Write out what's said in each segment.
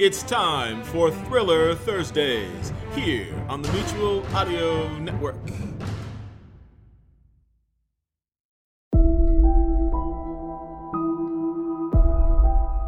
It's time for Thriller Thursdays here on the Mutual Audio Network.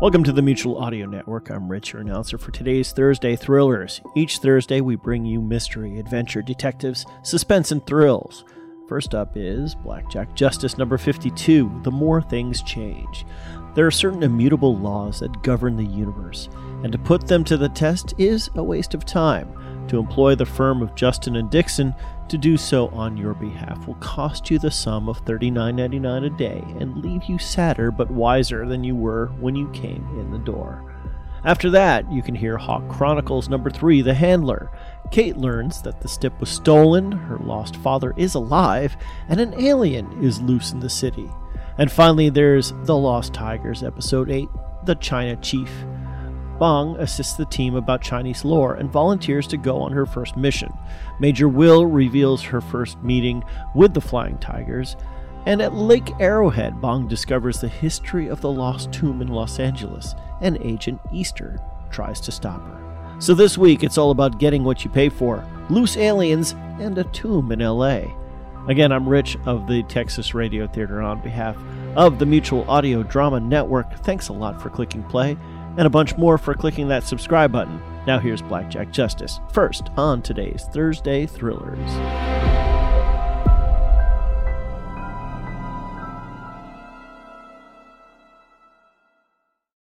Welcome to the Mutual Audio Network. I'm Rich, your announcer for today's Thursday Thrillers. Each Thursday, we bring you mystery, adventure, detectives, suspense, and thrills. First up is Blackjack Justice number 52 The More Things Change. There are certain immutable laws that govern the universe, and to put them to the test is a waste of time. To employ the firm of Justice and Dixon to do so on your behalf will cost you the sum of $39.99 a day and leave you sadder but wiser than you were when you came in the door. After that, you can hear Hawk Chronicles number 3, The Handler. Kate learns that the stip was stolen, her lost father is alive, and an alien is loose in the city. And finally, there's The Lost Tigers, episode 8, The China Chief. Bong assists the team about Chinese lore and volunteers to go on her first mission. Major Will reveals her first meeting with the Flying Tigers, and at Lake Arrowhead, Bong discovers the history of the lost tomb in Los Angeles, and Agent Easter tries to stop her. So this week, it's all about getting what you pay for loose aliens and a tomb in LA. Again, I'm Rich of the Texas Radio Theater on behalf of the Mutual Audio Drama Network. Thanks a lot for clicking play and a bunch more for clicking that subscribe button. Now here's Blackjack Justice, first on today's Thursday Thrillers.